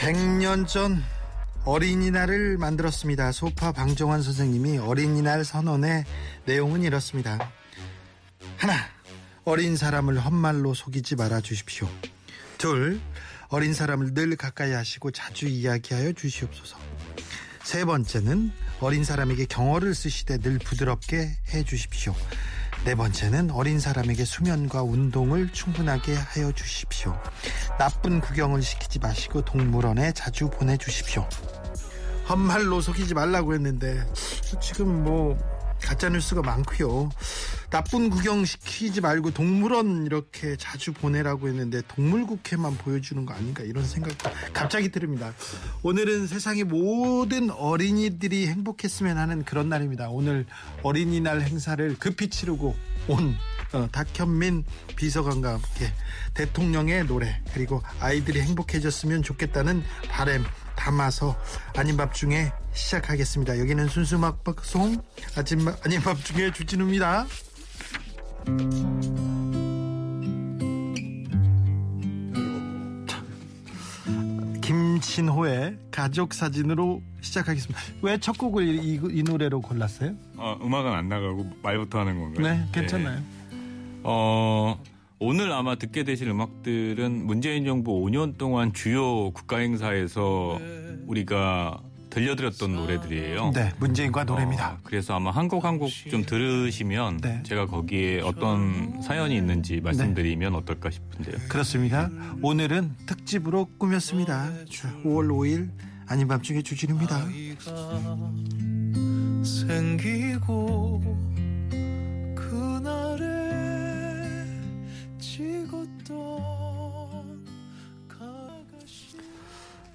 백년전 어린이날을 만들었습니다. 소파 방정환 선생님이 어린이날 선언의 내용은 이렇습니다. 하나, 어린 사람을 헛말로 속이지 말아 주십시오. 둘, 어린 사람을 늘 가까이 하시고 자주 이야기하여 주시옵소서. 세 번째는 어린 사람에게 경어를 쓰시되 늘 부드럽게 해 주십시오. 네 번째는 어린 사람에게 수면과 운동을 충분하게 하여 주십시오. 나쁜 구경을 시키지 마시고 동물원에 자주 보내주십시오. 헛말로 속이지 말라고 했는데 지금 뭐 가짜뉴스가 많고요. 나쁜 구경 시키지 말고 동물원 이렇게 자주 보내라고 했는데 동물국회만 보여주는 거 아닌가 이런 생각 갑자기 들습니다. 오늘은 세상의 모든 어린이들이 행복했으면 하는 그런 날입니다. 오늘 어린이날 행사를 급히 치르고 온 어, 탁현민 비서관과 함께 대통령의 노래 그리고 아이들이 행복해졌으면 좋겠다는 바램 담아서 아닌 밥 중에 시작하겠습니다. 여기는 순수 음악 방송 아침 아닌 밥 중에 주진우입니다. 김신호의 가족 사진으로 시작하겠습니다. 왜 첫 곡을 이, 이, 이 노래로 골랐어요? 아 음악은 안 나가고 말부터 하는 건가요? 네, 괜찮나요? 네. 어 오늘 아마 듣게 되실 음악들은 문재인 정부 5년 동안 주요 국가 행사에서 우리가 들려드렸던 노래들이에요. 네, 문재인과 노래입니다. 어, 그래서 아마 한 곡 한 곡 좀 들으시면 네. 제가 거기에 어떤 사연이 있는지 말씀드리면 어떨까 싶은데요. 그렇습니다. 오늘은 특집으로 꾸몄습니다. 5월 5일 아닌 밤중에 주진우입니다. 생기고 그날에 찍었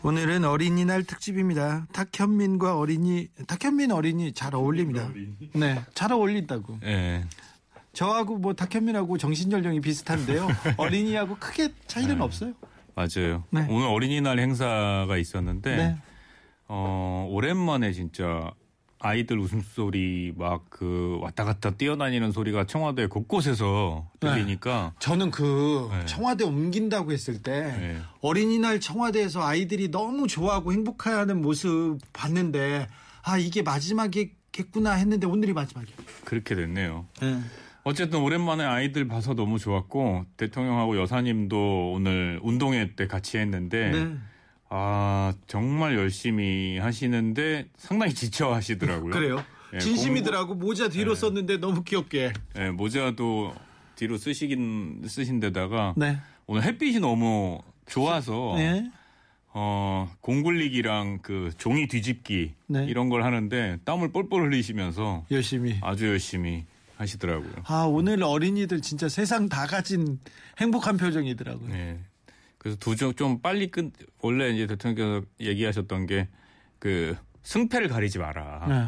오늘은 어린이날 특집입니다. 탁현민과 어린이, 탁현민 어린이 잘 어울립니다. 네, 잘 어울린다고. 네. 저하고 뭐 탁현민하고 정신연령이 비슷한데요. 어린이하고 크게 차이는 네. 없어요. 맞아요. 네. 오늘 어린이날 행사가 있었는데 네. 어, 오랜만에 진짜 아이들 웃음소리 막 그 왔다 갔다 뛰어다니는 소리가 청와대 곳곳에서 들리니까 저는 그 네. 청와대 옮긴다고 했을 때 네. 어린이날 청와대에서 아이들이 너무 좋아하고 행복해하는 모습 봤는데 아 이게 마지막이겠구나 했는데 오늘이 마지막이에요. 그렇게 됐네요. 네. 어쨌든 오랜만에 아이들 봐서 너무 좋았고 대통령하고 여사님도 오늘 운동회 때 같이 했는데 네. 아 정말 열심히 하시는데 상당히 지쳐 하시더라고요. 그래요. 예, 진심이더라고 모자 뒤로 네. 썼는데 너무 귀엽게. 예, 모자도 뒤로 쓰시긴 쓰신 데다가 네. 오늘 햇빛이 너무 좋아서 네. 어, 공굴리기랑 그 종이 뒤집기 네. 이런 걸 하는데 땀을 뻘뻘 흘리시면서 열심히. 아주 열심히 하시더라고요. 아 오늘 어린이들 진짜 세상 다 가진 행복한 표정이더라고요. 네. 그래서 두좀 좀 빨리 끝 원래 이제 대통령께서 얘기하셨던 게 그 승패를 가리지 마라. 네.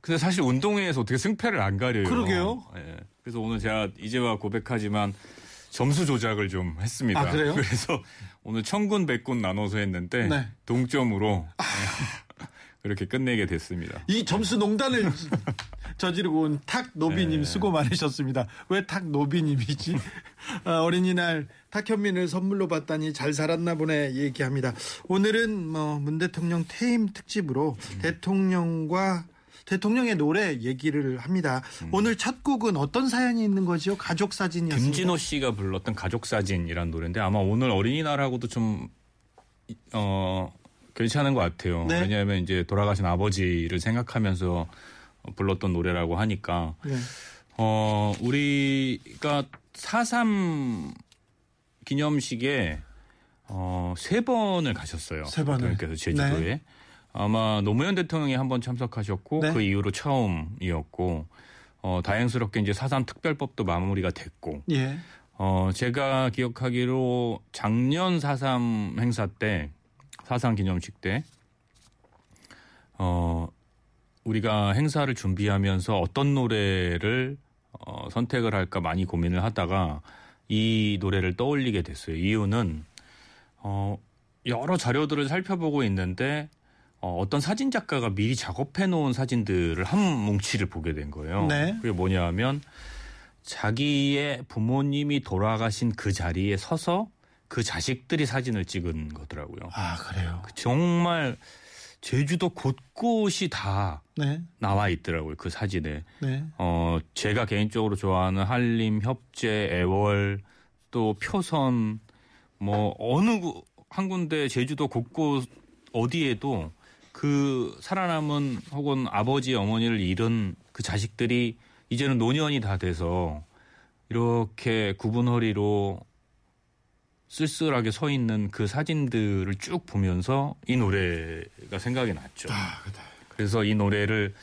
근데 사실 운동회에서 어떻게 승패를 안 가려요. 그러게요. 예. 그래서 오늘 제가 이제와 고백하지만 점수 조작을 좀 했습니다. 아, 그래요? 그래서 오늘 천군 백군 나눠서 했는데 네. 동점으로 예. 그렇게 끝내게 됐습니다. 이 점수 농단을 저지르고 온 탁 노비님 네. 수고 많으셨습니다. 왜 탁 노비님이지? 아, 어린이날 탁현민을 선물로 받다니 잘 살았나 보네 얘기합니다. 오늘은 뭐 문 대통령 퇴임 특집으로 대통령과 대통령의 노래 얘기를 합니다. 오늘 첫 곡은 어떤 사연이 있는 거죠? 가족 사진이었습니다. 김진호 씨가 불렀던 가족 사진이라는 노래인데 아마 오늘 어린이날하고도 좀 어, 괜찮은 것 같아요. 네. 왜냐하면 이제 돌아가신 아버지를 생각하면서 불렀던 노래라고 하니까 네. 어, 우리가 4.3 기념식에 어, 세 번을 가셨어요. 세 번을. 대통령께서 제주도에. 네. 아마 노무현 대통령이 한 번 참석하셨고 네. 그 이후로 처음이었고 어, 다행스럽게 이제 4.3 특별법도 마무리가 됐고 예. 어, 제가 기억하기로 작년 4.3 행사 때, 4.3 기념식 때, 어, 우리가 행사를 준비하면서 어떤 노래를 어, 선택을 할까 많이 고민을 하다가 이 노래를 떠올리게 됐어요. 이유는 어, 여러 자료들을 살펴보고 있는데 어, 어떤 사진 작가가 미리 작업해 놓은 사진들을 한 뭉치를 보게 된 거예요. 네. 그게 뭐냐면 자기의 부모님이 돌아가신 그 자리에 서서 그 자식들이 사진을 찍은 거더라고요. 아 그래요. 정말 제주도 곳곳이 다 네, 나와 있더라고요. 그 사진에. 네, 어, 제가 개인적으로 좋아하는 한림, 협재, 애월, 또 표선, 뭐, 어느 구- 한 군데 제주도 곳곳 어디에도 그 살아남은 혹은 아버지, 어머니를 잃은 그 자식들이 이제는 노년이 다 돼서 이렇게 굽은 허리로 쓸쓸하게 서 있는 그 사진들을 쭉 보면서 이 노래가 생각이 났죠. 아, 그래. 그래서 이 노래를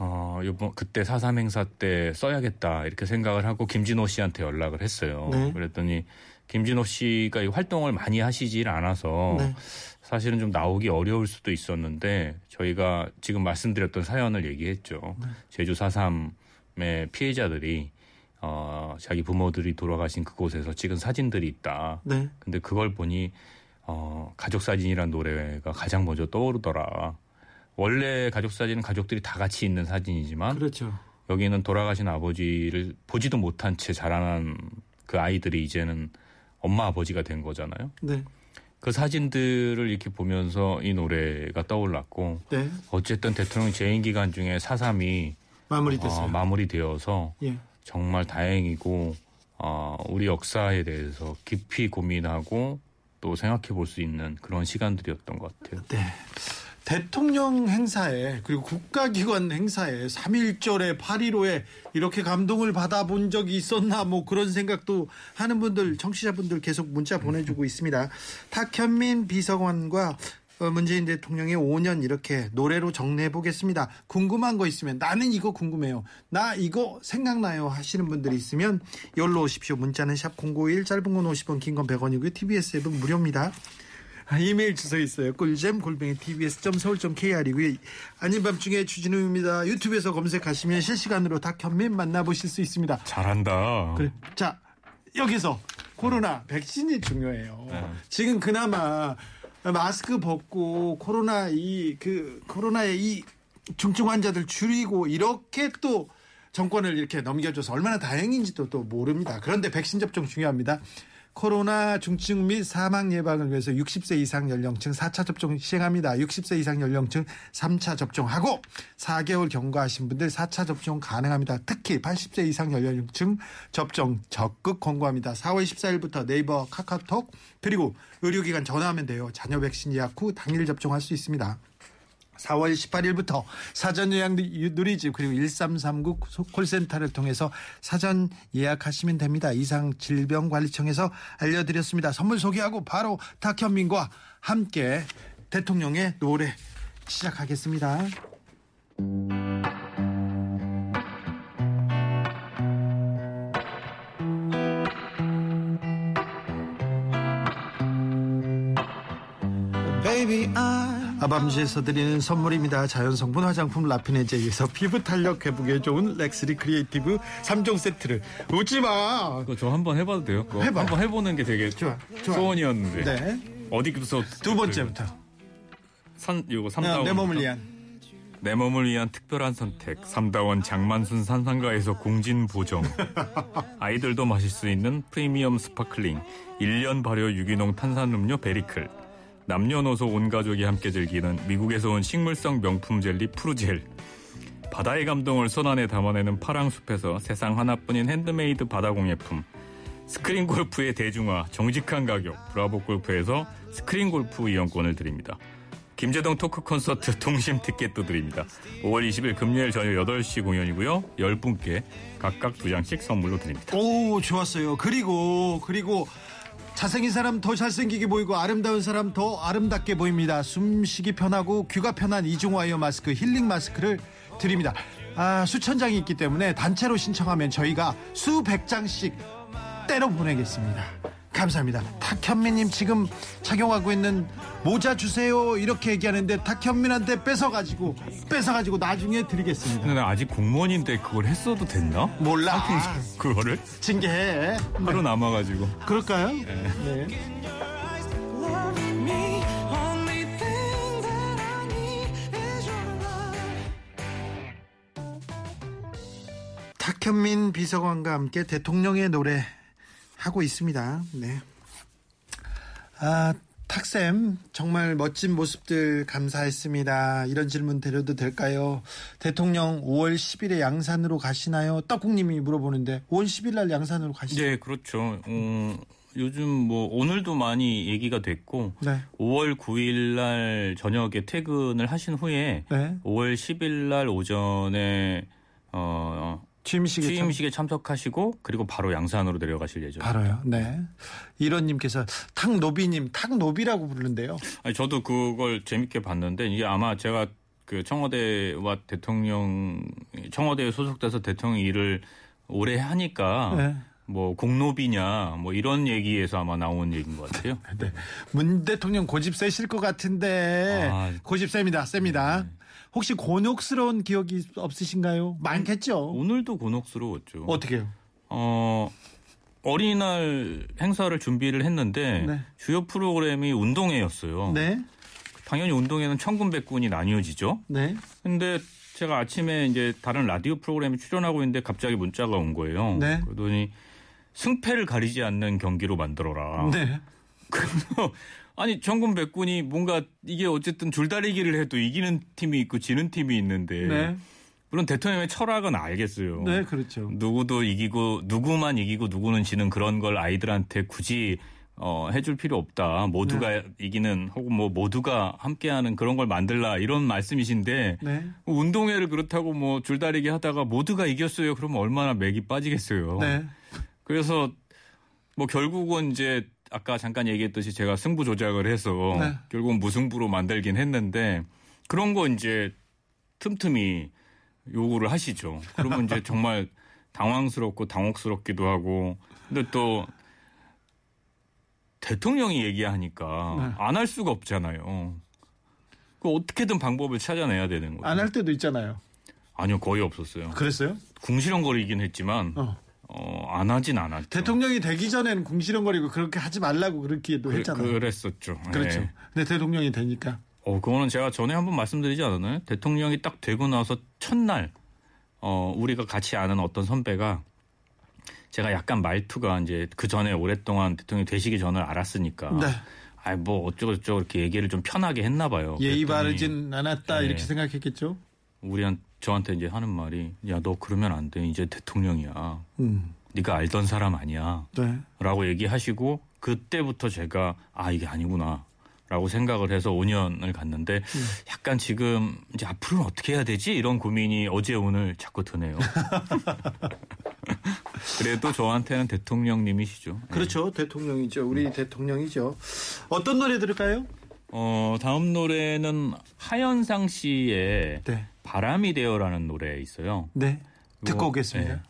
어 요번 그때 사삼 행사 때 써야겠다 이렇게 생각을 하고 김진호 씨한테 연락을 했어요. 네. 그랬더니 김진호 씨가 이 활동을 많이 하시질 않아서 네. 사실은 좀 나오기 어려울 수도 있었는데 저희가 지금 말씀드렸던 사연을 얘기했죠. 네. 제주 사삼의 피해자들이 어 자기 부모들이 돌아가신 그곳에서 찍은 사진들이 있다. 네, 근데 그걸 보니 어 가족 사진이란 노래가 가장 먼저 떠오르더라. 원래 가족 사진은 가족들이 다 같이 있는 사진이지만 그렇죠. 여기는 돌아가신 아버지를 보지도 못한 채 자라난 그 아이들이 이제는 엄마 아버지가 된 거잖아요. 네, 그 사진들을 이렇게 보면서 이 노래가 떠올랐고 네, 어쨌든 대통령 재임 기간 중에 사삼이 마무리됐어요. 어, 마무리되어서 예, 정말 다행이고 어, 우리 역사에 대해서 깊이 고민하고 또 생각해 볼 수 있는 그런 시간들이었던 것 같아요. 네. 대통령 행사에 그리고 국가기관 행사에 3.1절에 8.15에 이렇게 감동을 받아본 적이 있었나 뭐 그런 생각도 하는 분들 청취자분들 계속 문자 보내주고 있습니다. 탁현민 비서관과 어, 문재인 대통령의 5년 이렇게 노래로 정리해 보겠습니다. 궁금한 거 있으면 나는 이거 궁금해요. 나 이거 생각나요 하시는 분들이 있으면 열로 오십시오. 문자는 샵051 짧은 건 50원 긴 건 100원이고요. TBS 앱은 무료입니다. 아, 이메일 주소 있어요. 꿀잼 골뱅이 tbs.서울.kr이고요. 아닌 밤중에 주진우입니다. 유튜브에서 검색하시면 실시간으로 다 견민 만나보실 수 있습니다. 잘한다. 그래. 자, 여기서 코로나 백신이 중요해요. 네. 지금 그나마 마스크 벗고 코로나 이 그 코로나의 이 중증 환자들 줄이고 이렇게 또 정권을 이렇게 넘겨줘서 얼마나 다행인지도 또 모릅니다. 그런데 백신 접종 중요합니다. 코로나 중증 및 사망 예방을 위해서 60세 이상 연령층 4차 접종 시행합니다. 60세 이상 연령층 3차 접종하고 4개월 경과하신 분들 4차 접종 가능합니다. 특히 80세 이상 연령층 접종 적극 권고합니다. 4월 14일부터 네이버, 카카오톡 그리고 의료기관 전화하면 돼요. 자녀 백신 예약 후 당일 접종할 수 있습니다. 4월 18일부터 사전 예약 누리집 그리고 1339 콜센터를 통해서 사전 예약하시면 됩니다. 이상 질병관리청에서 알려드렸습니다. 선물 소개하고 바로 탁현민과 함께 대통령의 노래 시작하겠습니다. Baby I 아밤주에서 드리는 선물입니다. 자연성분 화장품 라피네제이에서 피부 탄력 회복에 좋은 렉스리 크리에이티브 3종 세트를 웃지 마. 그거 저 한번 해봐도 돼요? 그거 해봐. 한번 해보는 게 되게 좋아, 좋아. 소원이었는데. 네. 어디서 두 번째부터 산 요거 어, 삼다원 내 몸을 위한 내 몸을 위한 특별한 선택 삼다원 장만순 산상가에서 공진 보정 아이들도 마실 수 있는 프리미엄 스파클링 1년 발효 유기농 탄산음료 베리클 남녀노소 온 가족이 함께 즐기는 미국에서 온 식물성 명품 젤리 프루젤 바다의 감동을 손 안에 담아내는 파랑숲에서 세상 하나뿐인 핸드메이드 바다공예품 스크린 골프의 대중화 정직한 가격 브라보 골프에서 스크린 골프 이용권을 드립니다. 김제동 토크 콘서트 동심 티켓도 드립니다. 5월 20일 금요일 저녁 8시 공연이고요. 10분께 각각 두 장씩 선물로 드립니다. 오 좋았어요. 그리고 그리고 잘생긴 사람 더 잘생기게 보이고 아름다운 사람 더 아름답게 보입니다. 숨쉬기 편하고 귀가 편한 이중와이어 마스크 힐링 마스크를 드립니다. 아 수천 장이 있기 때문에 단체로 신청하면 저희가 수백 장씩 때려 보내겠습니다. 감사합니다. 탁현민님 지금 착용하고 있는 모자 주세요 이렇게 얘기하는데 탁현민한테 뺏어가지고 뺏어가지고 나중에 드리겠습니다. 근데 나 아직 공무원인데 그걸 했어도 됐나? 몰라. 그거를 징계해. 하루 남아가지고. 그럴까요? 네. Love. 탁현민 비서관과 함께 대통령의 노래 하고 있습니다. 네. 아, 탁쌤, 정말 멋진 모습들 감사했습니다. 이런 질문 드려도 될까요? 대통령 5월 10일에 양산으로 가시나요? 떡국님이 물어보는데, 5월 10일 날 양산으로 가시죠? 네, 그렇죠. 어, 요즘 뭐 오늘도 많이 얘기가 됐고 네. 5월 9일 날 저녁에 퇴근을 하신 후에 네. 5월 10일 날 오전에 어, 취임식에 참- 취임식에 참석하시고 그리고 바로 양산으로 내려가실 예정. 바로요. 네. 이런님께서 탁노비님, 탁노비라고 부르는데요. 아니, 저도 그걸 재밌게 봤는데 이게 아마 제가 그 청와대와 대통령 청와대에 소속돼서 대통령 일을 오래 하니까 네. 뭐 공노비냐 뭐 이런 얘기에서 아마 나온 얘기인 것 같아요. 네. 문 대통령 고집 세실 것 같은데 아. 고집 셉니다. 셉니다. 혹시 곤욕스러운 기억이 없으신가요? 많겠죠. 오늘도 곤혹스러웠죠. 어떻게요? 어, 어린이날 행사를 준비를 했는데 네. 주요 프로그램이 운동회였어요. 네. 당연히 운동회는 천군백군이 나뉘어지죠. 네. 근데 제가 아침에 이제 다른 라디오 프로그램에 출연하고 있는데 갑자기 문자가 온 거예요. 네. 그러더니 승패를 가리지 않는 경기로 만들어라. 네. 그래서 아니 천군백군이 뭔가 이게 어쨌든 줄다리기를 해도 이기는 팀이 있고 지는 팀이 있는데 네. 물론 대통령의 철학은 알겠어요. 네, 그렇죠. 누구도 이기고 누구만 이기고 누구는 지는 그런 걸 아이들한테 굳이 어, 해줄 필요 없다. 모두가 네. 이기는 혹은 뭐 모두가 함께하는 그런 걸 만들라 이런 말씀이신데 네. 운동회를 그렇다고 뭐 줄다리기 하다가 모두가 이겼어요. 그러면 얼마나 맥이 빠지겠어요. 네. 그래서 뭐 결국은 이제 아까 잠깐 얘기했듯이 제가 승부 조작을 해서 네. 결국은 무승부로 만들긴 했는데 그런 거 이제 틈틈이 요구를 하시죠. 그러면 이제 정말 당황스럽고 당혹스럽기도 하고 근데 또 대통령이 얘기하니까 네. 안할 수가 없잖아요. 그 어떻게든 방법을 찾아내야 되는 거죠. 안할 때도 있잖아요. 아니요, 거의 없었어요. 그랬어요? 궁시렁거리긴 했지만 어. 어, 안 하진 않았죠. 대통령이 되기 전에는 궁시렁거리고 그렇게 하지 말라고 그렇게도 했잖아요. 그, 랬었죠 그렇죠. 근데 대통령이 되니까. 어, 그거는 제가 전에 한번 말씀드리지 않았나요? 대통령이 딱 되고 나서 첫날, 어, 우리가 같이 아는 어떤 선배가 제가 약간 말투가 이제 그 전에 오랫동안 대통령이 되시기 전을 알았으니까. 네. 아이, 뭐 어쩌고저쩌고 이렇게 얘기를 좀 편하게 했나 봐요. 예의 바르진 않았다 네. 이렇게 생각했겠죠. 우리한, 저한테 이제 하는 말이 야, 너 그러면 안 돼. 이제 대통령이야. 음. 네가 알던 사람 아니야. 네. 라고 얘기하시고 그때부터 제가 아 이게 아니구나 라고 생각을 해서 5년을 갔는데 약간 지금 이제 앞으로는 어떻게 해야 되지 이런 고민이 어제 오늘 자꾸 드네요. 그래도 저한테는 대통령님이시죠. 그렇죠. 대통령이죠. 우리 대통령이죠. 어떤 노래 들을까요? 어, 다음 노래는 하현상 씨의 네. 바람이 되어라는 노래 있어요. 네. 듣고 오겠습니다. 네.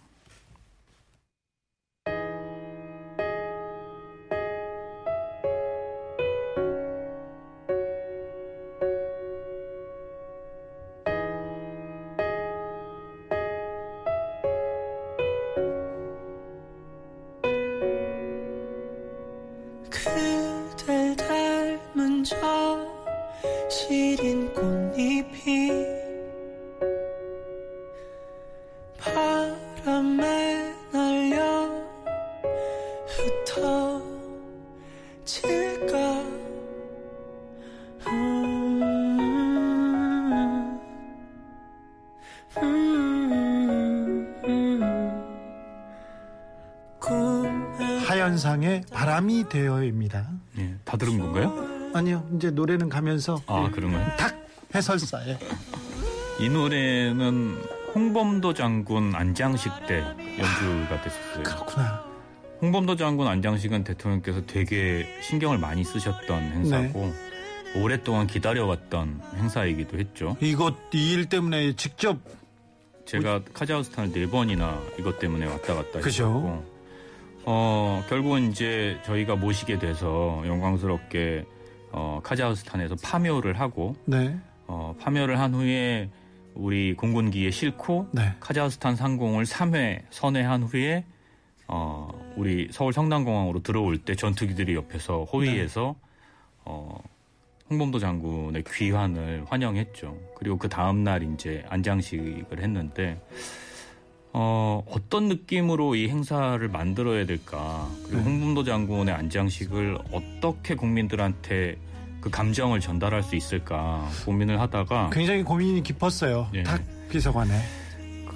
바람이 되어입니다. 예, 다 들은 건가요? 아니요. 이제 노래는 가면서 아 그런가요? 탁 해설사에 이 노래는 홍범도 장군 안장식 때 연주가 됐었어요. 그렇구나. 홍범도 장군 안장식은 대통령께서 되게 신경을 많이 쓰셨던 행사고 오랫동안 기다려왔던 행사이기도 했죠. 이것 이 일 때문에 직접 제가 카자흐스탄을 네 번이나 이것 때문에 왔다 갔다. 했었고 어, 결국은 이제 저희가 모시게 돼서 영광스럽게 어, 카자흐스탄에서 파묘를 하고 네. 어, 파묘를 한 후에 우리 공군기에 싣고 네. 카자흐스탄 상공을 3회 선회한 후에 어, 우리 서울 성남공항으로 들어올 때 전투기들이 옆에서 호위해서 어, 홍범도 장군의 귀환을 환영했죠. 그리고 그 다음 날 이제 안장식을 했는데 어, 어떤 느낌으로 이 행사를 만들어야 될까? 그리고 네. 홍범도 장군의 안장식을 어떻게 국민들한테 그 감정을 전달할 수 있을까 고민을 하다가 굉장히 고민이 깊었어요. 예. 탁 비서관에.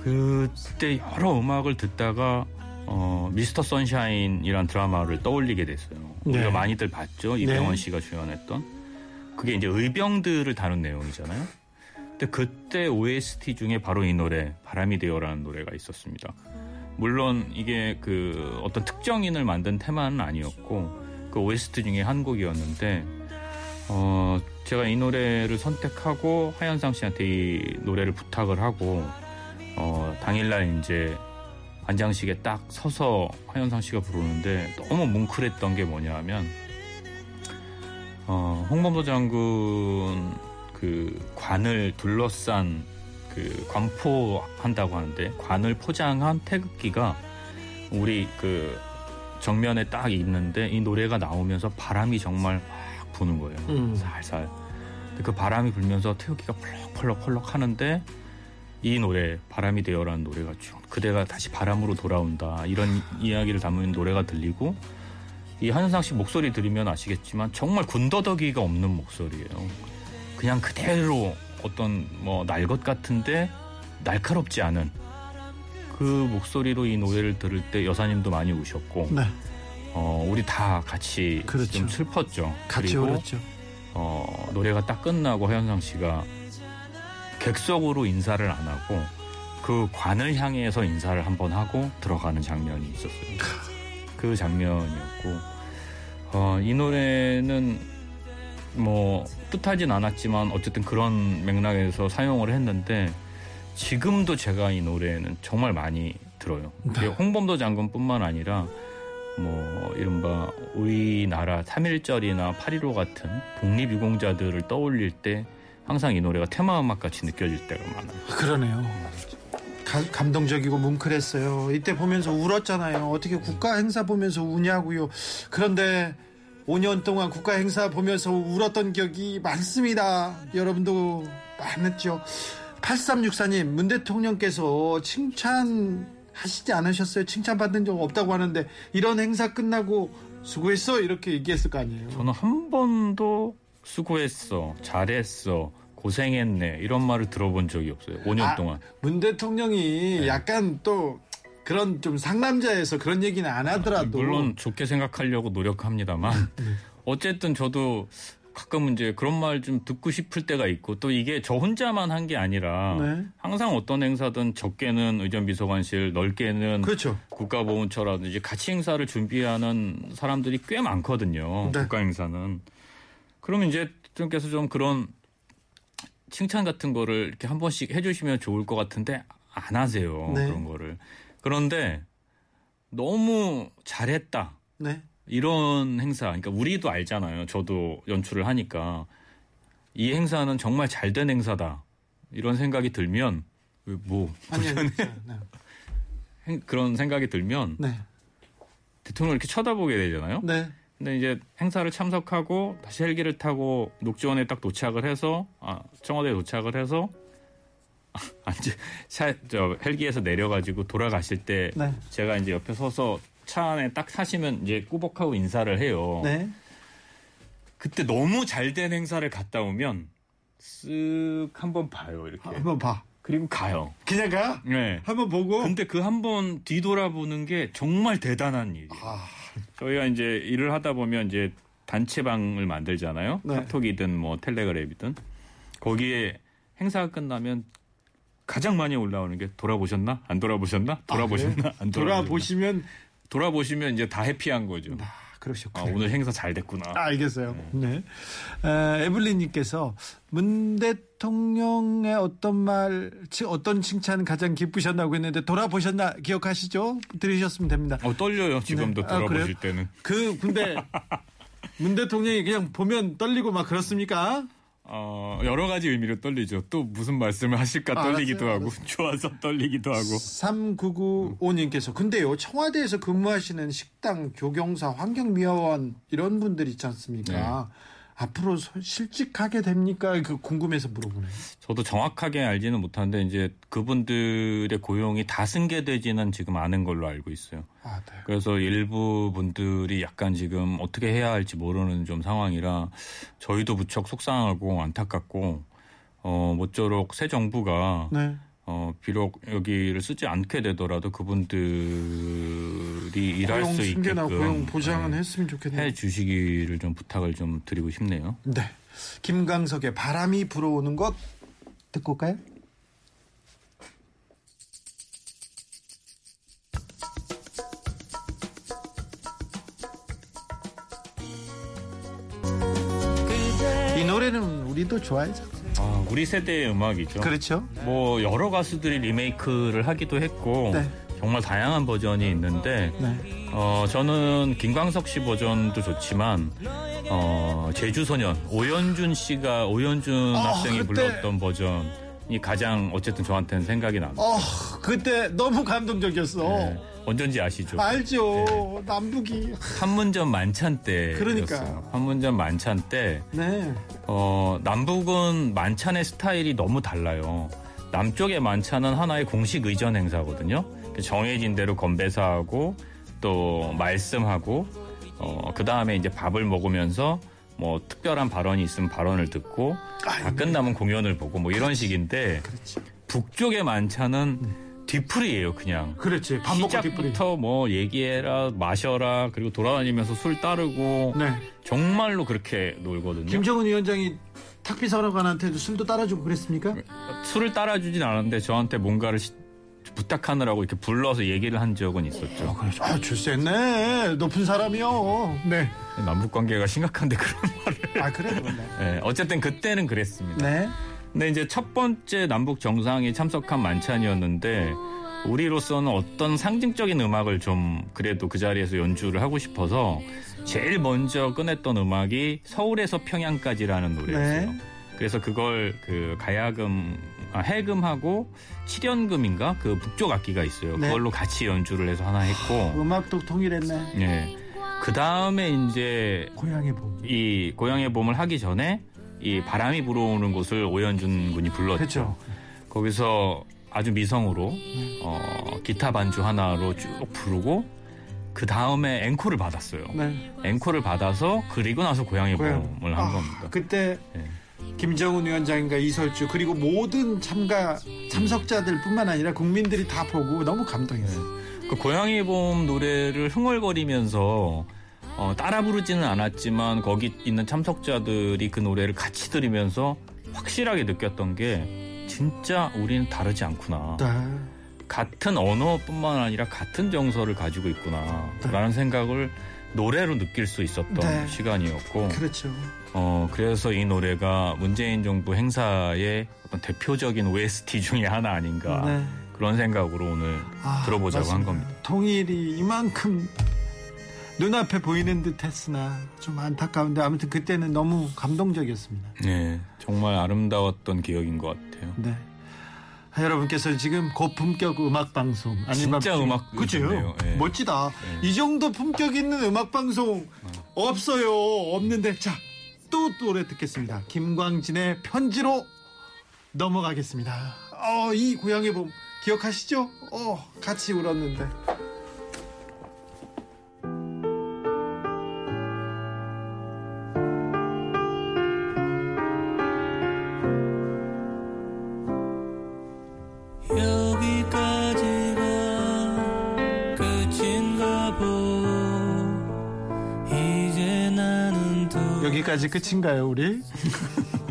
그때 여러 음악을 듣다가 어, 미스터 선샤인이란 드라마를 떠올리게 됐어요. 우리가 네. 많이들 봤죠. 이병헌 네. 씨가 주연했던. 그게 이제 의병들을 다룬 내용이잖아요. 근데 그때 OST 중에 바로 이 노래 바람이 되어라는 노래가 있었습니다. 물론 이게 그 어떤 특정인을 만든 테마는 아니었고 그 OST 중에 한 곡이었는데 어 제가 이 노래를 선택하고 하현상 씨한테 이 노래를 부탁을 하고 어 당일날 이제 안장식에 딱 서서 하현상 씨가 부르는데 너무 뭉클했던 게 뭐냐면 어 홍범도 장군 그 관을 둘러싼 그 관포한다고 하는데 관을 포장한 태극기가 우리 그 정면에 딱 있는데 이 노래가 나오면서 바람이 정말 막 부는 거예요. 음. 살살. 근데 그 바람이 불면서 태극기가 펄럭펄럭펄럭 하는데 이 노래 바람이 되어라는 노래가 쭉 그대가 다시 바람으로 돌아온다 이런 이야기를 담은 노래가 들리고 이 한현상 씨 목소리 들으면 아시겠지만 정말 군더더기가 없는 목소리예요. 그냥 그대로 어떤 뭐 날 것 같은데 날카롭지 않은 그 목소리로 이 노래를 들을 때 여사님도 많이 우셨고 네. 어 우리 다 같이 그렇죠. 좀 슬펐죠. 같이 그리고 울었죠. 어, 노래가 딱 끝나고 하현상 씨가 객석으로 인사를 안 하고 그 관을 향해서 인사를 한번 하고 들어가는 장면이 있었어요. 그 장면이었고 어, 이 노래는 뭐 뜻하진 않았지만 어쨌든 그런 맥락에서 사용을 했는데 지금도 제가 이 노래는 정말 많이 들어요. 이게 홍범도 장군뿐만 아니라 뭐 이른바 우리나라 3.1절이나 8.15 같은 독립유공자들을 떠올릴 때 항상 이 노래가 테마음악 같이 느껴질 때가 많아요. 그러네요. 가- 감동적이고 뭉클했어요. 이때 보면서 울었잖아요. 어떻게 국가 행사 보면서 우냐고요. 그런데 5년 동안 국가 행사 보면서 울었던 기억이 많습니다. 여러분도 많았죠. 8364님, 문 대통령께서 칭찬하시지 않으셨어요? 칭찬받은 적 없다고 하는데 이런 행사 끝나고 수고했어 이렇게 얘기했을 거 아니에요. 저는 한 번도 수고했어, 잘했어, 고생했네 이런 말을 들어본 적이 없어요. 5년 아, 동안. 문 대통령이 약간 또 그런 좀 상남자에서 그런 얘기는 안 하더라도 물론 좋게 생각하려고 노력합니다만 어쨌든 저도 가끔 이제 그런 말 좀 듣고 싶을 때가 있고 또 이게 저 혼자만 한 게 아니라 네. 항상 어떤 행사든 적게는 의전비서관실 넓게는 그렇죠. 국가보훈처라든지 같이 행사를 준비하는 사람들이 꽤 많거든요. 네. 국가 행사는. 그러면 이제 대통령께서 좀 그런 칭찬 같은 거를 이렇게 한 번씩 해주시면 좋을 것 같은데 안 하세요. 네. 그런 거를. 그런데 너무 잘했다. 네. 이런 행사, 그러니까 우리도 알잖아요. 저도 연출을 하니까 이 행사는 정말 잘 된 행사다. 이런 생각이 들면 왜뭐 아니, 네. 행- 그런 생각이 들면 네. 대통령을 이렇게 쳐다보게 되잖아요. 네. 근데 이제 행사를 참석하고 다시 헬기를 타고 녹지원에 딱 도착을 해서 아, 청와대에 도착을 해서 앉아 차, 저 헬기에서 내려가지고 돌아가실 때 네. 제가 이제 옆에 서서 차 안에 딱 타시면 이제 꾸벅하고 인사를 해요. 네. 그때 너무 잘 된 행사를 갔다 오면 쓱 한번 봐요 이렇게 한번 봐. 그리고 가요. 그냥 가. 네. 한번 보고. 근데 그 한 번 뒤돌아보는 게 정말 대단한 일이에요. 아, 저희가 이제 일을 하다 보면 이제 단체방을 만들잖아요. 네. 카톡이든 뭐 텔레그램이든 거기에 행사가 끝나면 가장 많이 올라오는 게 돌아보셨나? 안 돌아보셨나? 돌아보셨나? 안 돌아보셨나? 돌아보시면 돌아보시면 이제 다 해피한 거죠. 그러셨군요. 아, 오늘 행사 잘 됐구나. 알겠어요. 네. 에, 에블린님께서 문 대통령의 어떤 말, 치- 어떤 칭찬 가장 기쁘셨나고 했는데 돌아보셨나 기억하시죠? 들으셨으면 됩니다. 어, 떨려요. 지금도 네. 아, 돌아보실 그래요? 때는. 그 근데 문 대통령이 그냥 보면 떨리고 막 그렇습니까? 어, 여러 가지 의미로 떨리죠. 또 무슨 말씀을 하실까 알았어요, 떨리기도 하고, 알았어요. 좋아서 떨리기도 하고. 3995님께서 근데요 청와대에서 근무하시는 식당 조경사 환경미화원 이런 분들 있지 않습니까? 앞으로 소- 실직하게 됩니까? 그 궁금해서 물어보네요. 저도 정확하게 알지는 못하는데, 이제 그분들의 고용이 다 승계되지는 지금 않은 걸로 알고 있어요. 아, 네. 그래서 일부 분들이 약간 지금 어떻게 해야 할지 모르는 좀 상황이라 저희도 무척 속상하고 안타깝고 어 모쪼록 새 정부가 네. 어 비록 여기를 쓰지 않게 되더라도 그분들이 일할 수 있게끔 고용 보장은 네, 했으면 좋겠네요. 해 주시기를 좀 부탁을 좀 드리고 싶네요. 네. 김광석의 바람이 불어오는 것 듣고 올까요? 이 노래는 우리도 좋아하죠. 아, 우리 세대의 음악이죠. 그렇죠. 뭐 여러 가수들이 리메이크를 하기도 했고 네. 정말 다양한 버전이 있는데 네. 어, 저는 김광석 씨 버전도 좋지만, 어, 제주소년, 오연준 씨가, 오연준 아, 학생이 그때- 불렀던 버전이 가장 어쨌든 저한테는 생각이 납니다. 어, 그때 너무 감동적이었어. 네. 언제인지 아시죠? 알죠. 남북이. 판문점 만찬 때. 그러니까요. 판문점 만찬 때, 네. 어, 남북은 만찬의 스타일이 너무 달라요. 남쪽의 만찬은 하나의 공식 의전 행사거든요. 정해진 대로 건배사하고 또 말씀하고 어, 그 다음에 이제 밥을 먹으면서 뭐 특별한 발언이 있으면 발언을 듣고 다 끝나면 공연을 보고 뭐 이런 식인데 그렇지. 북쪽의 만찬은 뒤풀이에요 그냥 그렇지. 밥 먹고 뒤풀이. 시작부터 뭐 얘기해라 마셔라 그리고 돌아다니면서 술 따르고 네. 정말로 그렇게 놀거든요. 김정은 위원장이 탁비서관한테도 술도 따라주고 그랬습니까? 술을 따라주진 않았는데 저한테 뭔가를 시- 부탁하느라고 이렇게 불러서 얘기를 한 적은 있었죠. 아, 줄셌네. 높은 사람이요. 네. 남북 관계가 심각한데 그런 말을. 아, 그래요. 네. 네, 어쨌든 그때는 그랬습니다. 네. 근데 이제 첫 번째 남북 정상이 참석한 만찬이었는데 우리로서는 어떤 상징적인 음악을 좀 그래도 그 자리에서 연주를 하고 싶어서 제일 먼저 꺼냈던 음악이 서울에서 평양까지라는 노래였어요. 네. 그래서 그걸 그 가야금, 아, 해금하고 칠연금인가 그 북쪽 악기가 있어요. 네. 그걸로 같이 연주를 해서 하나 했고, 음악도 통일했네. 예. 그 다음에 이제 고향의 봄. 이 고향의 봄을 하기 전에 이 바람이 불어오는 곳을 오연준 군이 불렀죠. 그렇죠. 거기서 아주 미성으로 어, 기타 반주 하나로 쭉 부르고 그 다음에 앵콜을 받았어요. 네. 앵콜을 받아서 그리고 나서 고향의 고향. 봄을 한 아, 겁니다. 그때 예. 김정은 위원장과 이설주 그리고 모든 참가 참석자들뿐만 아니라 국민들이 다 보고 너무 감동했어요. 그 고향의 봄 노래를 흥얼거리면서 어, 따라 부르지는 않았지만 거기 있는 참석자들이 그 노래를 같이 들으면서 확실하게 느꼈던 게 진짜 우리는 다르지 않구나. 네. 같은 언어뿐만 아니라 같은 정서를 가지고 있구나라는 생각을 노래로 느낄 수 있었던 네. 시간이었고 그렇죠. 어 그래서 이 노래가 문재인 정부 행사의 어떤 대표적인 OST 중에 하나 아닌가 네. 그런 생각으로 오늘 아, 들어보자고 한 맞습니다. 겁니다. 통일이 이만큼 눈앞에 보이는 듯 했으나 좀 안타까운데 아무튼 그때는 너무 감동적이었습니다. 네, 정말 아름다웠던 기억인 것 같아요. 네. 아, 여러분께서 지금 고품격 음악 방송 진짜 음악 그죠? 예. 멋지다. 예. 이 정도 품격 있는 음악 방송 없어요. 없는데 자 또 노래 듣겠습니다. 김광진의 편지로 넘어가겠습니다. 어, 이 고향의 봄 기억하시죠? 어, 같이 울었는데. 여기까지 끝인가요, 우리?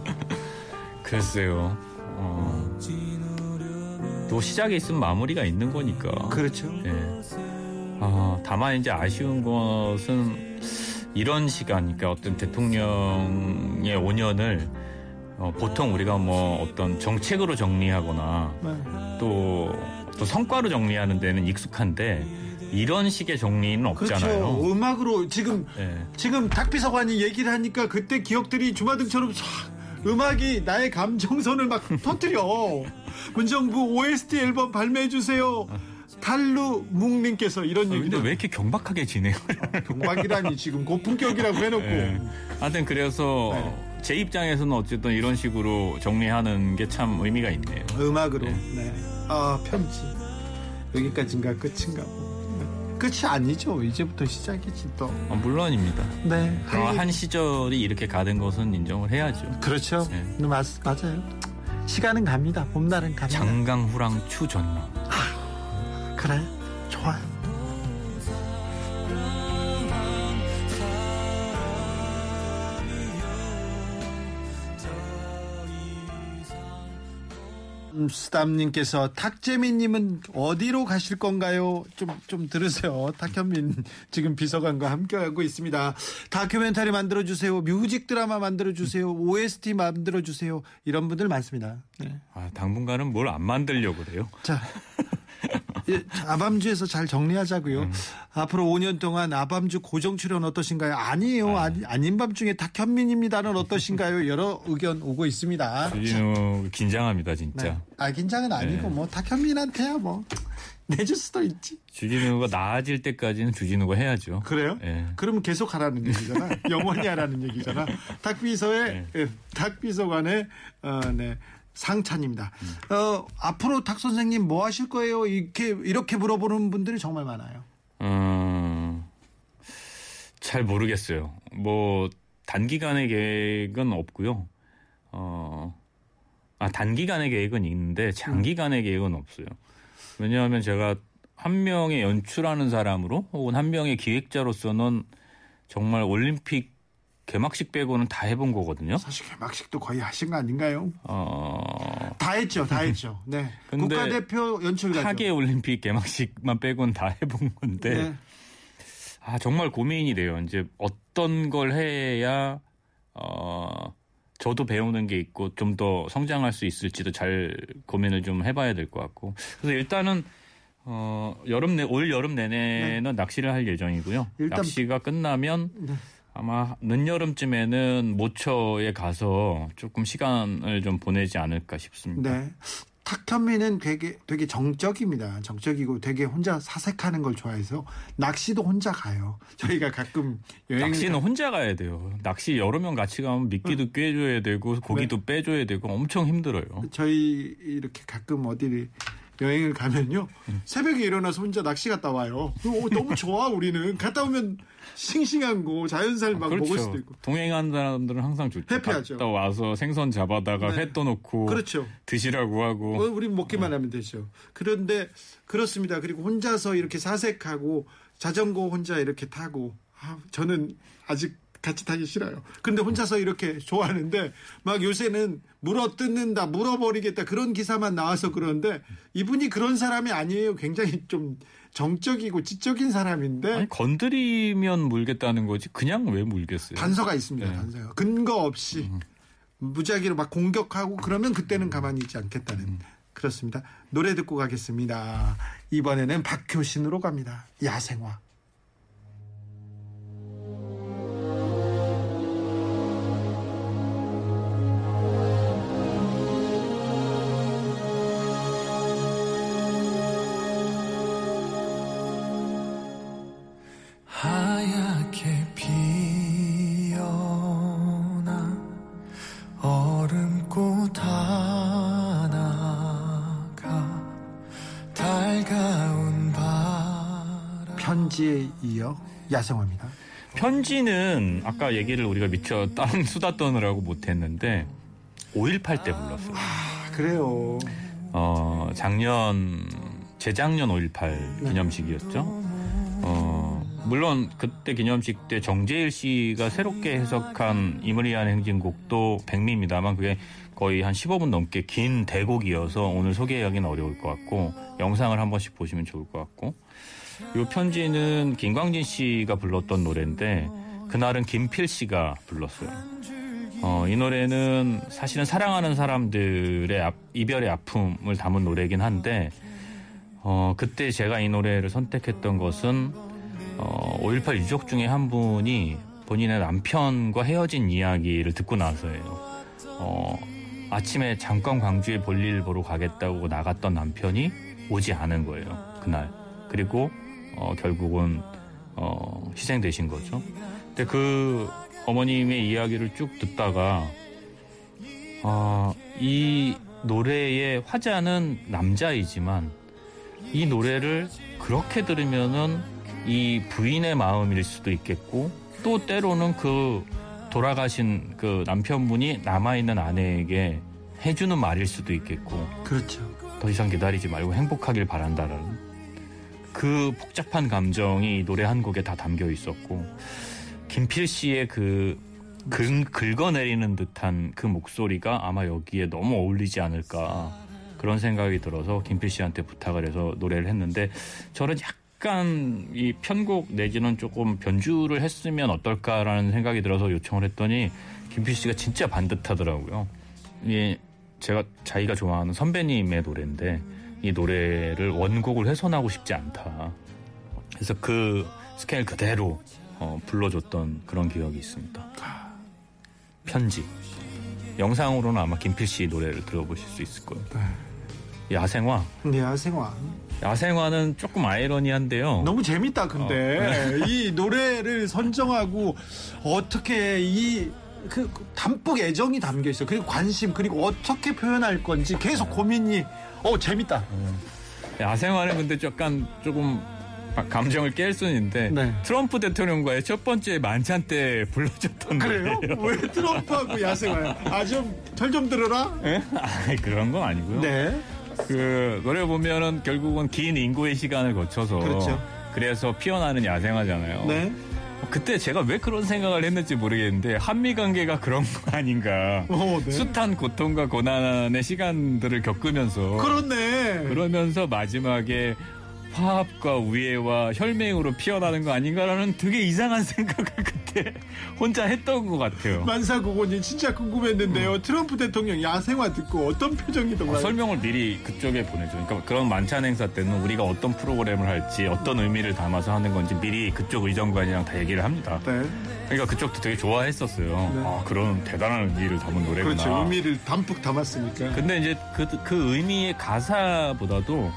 글쎄요. 어, 또 시작에 있으면 마무리가 있는 거니까. 그렇죠. 예. 아, 다만 이제 아쉬운 것은 이런 시간, 그러니까 어떤 대통령의 5년을 어, 보통 우리가 뭐 어떤 정책으로 정리하거나 네. 또, 또 성과로 정리하는 데는 익숙한데 이런 식의 정리는 없잖아요. 그렇죠. 음악으로 지금 예. 지금 탁비서관이 얘기를 하니까 그때 기억들이 주마등처럼 싹 음악이 나의 감정선을 막 터뜨려. 문정부 OST 앨범 발매해 주세요. 탈루 묵님께서 이런 근데 얘기를 왜 이렇게 경박하게 진행을 경박이라니 지금 고품격이라고 해놓고 예. 하여튼 그래서 네. 제 입장에서는 어쨌든 이런 식으로 정리하는 게 참 의미가 있네요. 음악으로 네. 아 편지 여기까지인가 끝인가 네. 끝이 아니죠 이제부터 시작이지 또 어, 물론입니다. 네. 어, 한 시절이 이렇게 가된 것은 인정을 해야죠. 그렇죠 네. 네, 맞, 맞아요 시간은 갑니다 봄날은 갑니다 장강후랑 추전랑. 그래 좋아요 음, 수담님께서 탁재민님은 어디로 가실 건가요? 좀, 좀 들으세요. 탁현민 지금 비서관과 함께하고 있습니다. 다큐멘터리 만들어주세요. 뮤직 드라마 만들어주세요. OST 만들어주세요. 이런 분들 많습니다. 네. 아, 당분간은 뭘 안 만들려고 그래요. 자, 예, 아밤주에서 잘 정리하자고요. 앞으로 5년 동안 아밤주 고정 출연 어떠신가요? 아니에요. 아니, 아닌 밤중에 탁현민입니다는 어떠신가요? 여러 의견 오고 있습니다. 주진우 긴장합니다, 진짜. 네. 아 긴장은 아니고 네. 뭐 탁현민한테야 뭐 내줄 수도 있지. 주진우가 나아질 때까지는 주진우가 해야죠. 그래요? 예. 그러면 계속 하라는 얘기잖아. 영원히 하라는 얘기잖아. 탁비서의 예, 탁비서관의 어, 네. 상찬입니다. 어, 앞으로 탁 선생님 뭐 하실 거예요? 이렇게 이렇게 물어보는 분들이 정말 많아요. 음, 잘 모르겠어요. 뭐 단기간의 계획은 없고요. 어, 아 단기간의 계획은 있는데 장기간의 계획은 없어요. 왜냐하면 제가 한 명의 연출하는 사람으로 혹은 한 명의 기획자로서는 정말 올림픽 개막식 빼고는 다 해본 거거든요. 사실 개막식도 거의 하신 거 아닌가요? 어, 다 했죠, 다 했죠. 네. 국가대표 연출 가죠. 하계 올림픽 개막식만 빼고는 다 해본 건데 네. 아 정말 고민이 돼요. 이제 어떤 걸 해야 어 저도 배우는 게 있고 좀 더 성장할 수 있을지도 잘 고민을 좀 해봐야 될 것 같고 그래서 일단은 어 여름 내 올 여름 내내는 낚시를 할 예정이고요. 네. 낚시가 끝나면 네. 아마 늦여름쯤에는 모처에 가서 조금 시간을 좀 보내지 않을까 싶습니다. 네. 탁현민은 되게 되게 정적입니다. 정적이고 되게 혼자 사색하는 걸 좋아해서 낚시도 혼자 가요. 저희가 가끔 여행 낚시는 혼자 가야 돼요. 낚시 여러 명 같이 가면 미끼도 꿰줘야 되고 고기도 빼줘야 되고 엄청 힘들어요. 저희 이렇게 가끔 어디를 여행을 가면요 새벽에 일어나서 혼자 낚시 갔다 와요. 어, 너무 좋아 우리는 갔다 오면 싱싱한 거 자연살 막 먹을 수도 있고 동행하는 사람들은 항상 좋죠. 해피하죠. 갔다 와서 생선 잡아다가 네. 회 떠놓고 그렇죠. 드시라고 하고 어, 우린 먹기만 하면 되죠. 그런데 그렇습니다. 그리고 혼자서 이렇게 사색하고 자전거 혼자 이렇게 타고 아, 저는 아직 같이 타기 싫어요. 근데 혼자서 이렇게 좋아하는데 막 요새는 물어 뜯는다, 물어버리겠다 그런 기사만 나와서 그러는데 이분이 그런 사람이 아니에요. 굉장히 좀 정적이고 지적인 사람인데 아니 건드리면 물겠다는 거지 그냥 왜 물겠어요? 단서가 있습니다. 네. 단서가 근거 없이 무작위로 막 공격하고 그러면 그때는 가만히 있지 않겠다는 그렇습니다. 노래 듣고 가겠습니다. 이번에는 박효신으로 갑니다. 야생화. 얼음꽃 하나가 달가운 바람 편지에 이어 야생화입니다. 편지는 아까 얘기를 우리가 미처 다른 수다 떠느라고 못했는데 5.18 때 불렀어요. 아, 그래요. 어, 작년, 재작년 5.18 기념식이었죠. 어, 물론 그때 기념식 때 정재일 씨가 새롭게 해석한 이무리한 행진곡도 백미입니다만 그게 거의 한 15분 넘게 긴 대곡이어서 오늘 소개하기는 어려울 것 같고 영상을 한 번씩 보시면 좋을 것 같고 이 편지는 김광진 씨가 불렀던 노래인데 그날은 김필 씨가 불렀어요. 어, 이 노래는 사실은 사랑하는 사람들의 앞- 이별의 아픔을 담은 노래긴 한데 어, 그때 제가 이 노래를 선택했던 것은 어, 5.18 유족 중에 한 분이 본인의 남편과 헤어진 이야기를 듣고 나서예요. 어, 아침에 잠깐 광주에 볼일 보러 가겠다고 나갔던 남편이 오지 않은 거예요. 그날. 그리고 어, 결국은 어, 희생되신 거죠. 근데 그 어머님의 이야기를 쭉 듣다가 어, 이 노래의 화자는 남자이지만 이 노래를 그렇게 들으면은 이 부인의 마음일 수도 있겠고 또 때로는 그 돌아가신 그 남편분이 남아있는 아내에게 해주는 말일 수도 있겠고 그렇죠. 더 이상 기다리지 말고 행복하길 바란다라는 그 복잡한 감정이 이 노래 한 곡에 다 담겨 있었고 김필 씨의 그 긁, 긁어내리는 듯한 그 목소리가 아마 여기에 너무 어울리지 않을까 그런 생각이 들어서 김필 씨한테 부탁을 해서 노래를 했는데 저는 약 간 이 편곡 내지는 조금 변주를 했으면 어떨까라는 생각이 들어서 요청을 했더니 김필 씨가 진짜 반듯하더라고요. 이 제가 자기가 좋아하는 선배님의 노래인데 이 노래를 원곡을 훼손하고 싶지 않다. 그래서 그 스케일 그대로 어, 불러줬던 그런 기억이 있습니다. 편지. 영상으로는 아마 김필 씨 노래를 들어보실 수 있을 거예요. 야생화. 네, 야생화. 야생화는 조금 아이러니한데요. 너무 재밌다 근데 이 노래를 선정하고 어떻게 이 그 담뿍 애정이 담겨 있어 그리고 관심 그리고 어떻게 표현할 건지 계속 고민이 어 재밌다 야생화는 근데 약간 조금 감정을 깰 수는 있는데 네. 트럼프 대통령과의 첫 번째 만찬 때 불러줬던 그래요 노래예요. 왜 트럼프하고 야생화야 아좀털 좀 들어라 예? 아이, 그런 건 아니고요. 네 그 노래 보면은 결국은 긴 인고의 시간을 거쳐서 그렇죠. 그래서 피어나는 야생화잖아요. 네. 그때 제가 왜 그런 생각을 했는지 모르겠는데 한미 관계가 그런 거 아닌가. 어, 네. 숱한 고통과 고난의 시간들을 겪으면서 그렇네 그러면서 마지막에 화합과 우애와 혈맹으로 피어나는 거 아닌가라는 되게 이상한 생각을 그때 혼자 했던 것 같아요. 만사고고님 진짜 궁금했는데요 트럼프 대통령 야생화 듣고 어떤 표정이던가요 설명을 미리 그쪽에 보내줘. 그러니까 그런 만찬 행사 때는 우리가 어떤 프로그램을 할지 어떤 의미를 담아서 하는 건지 미리 그쪽 의정관이랑 다 얘기를 합니다. 네 그러니까 그쪽도 되게 좋아했었어요. 네. 아 그런 대단한 의미를 담은 노래구나. 그렇죠 의미를 담뿍 담았으니까 근데 이제 그, 그 의미의 가사보다도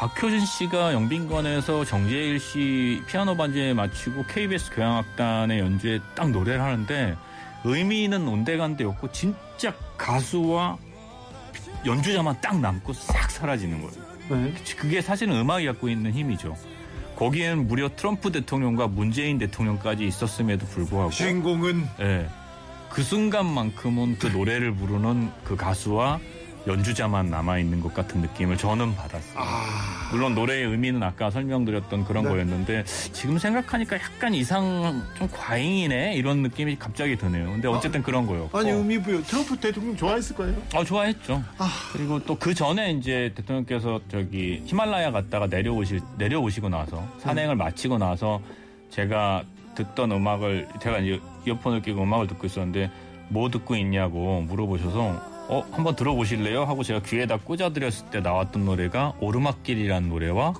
박효진 씨가 영빈관에서 정재일 씨 피아노 반주에 마치고 KBS 교향악단의 연주에 딱 노래를 하는데 의미는 온데간데 없고 진짜 가수와 연주자만 딱 남고 싹 사라지는 거예요. 네. 그게 사실은 음악이 갖고 있는 힘이죠. 거기에는 무려 트럼프 대통령과 문재인 대통령까지 있었음에도 불구하고 주인공은 예. 그 순간만큼은 그 노래를 부르는 그 가수와 연주자만 남아있는 것 같은 느낌을 저는 받았어요. 아 물론 노래의 의미는 아까 설명드렸던 그런 네. 거였는데 지금 생각하니까 약간 이상 좀 과잉이네 이런 느낌이 갑자기 드네요. 근데 어쨌든 그런 거였고. 아니 의미 부여 트럼프 대통령 좋아했을 거예요 어, 좋아했죠. 아. 그리고 또 그 전에 이제 대통령께서 저기 히말라야 갔다가 내려오실, 내려오시고 나서 산행을 마치고 나서 제가 듣던 음악을, 제가 이제 이어폰을 끼고 음악을 듣고 있었는데 뭐 듣고 있냐고 물어보셔서 어, 한번 들어보실래요? 하고 제가 귀에다 꽂아드렸을 때 나왔던 노래가 오르막길이라는 노래와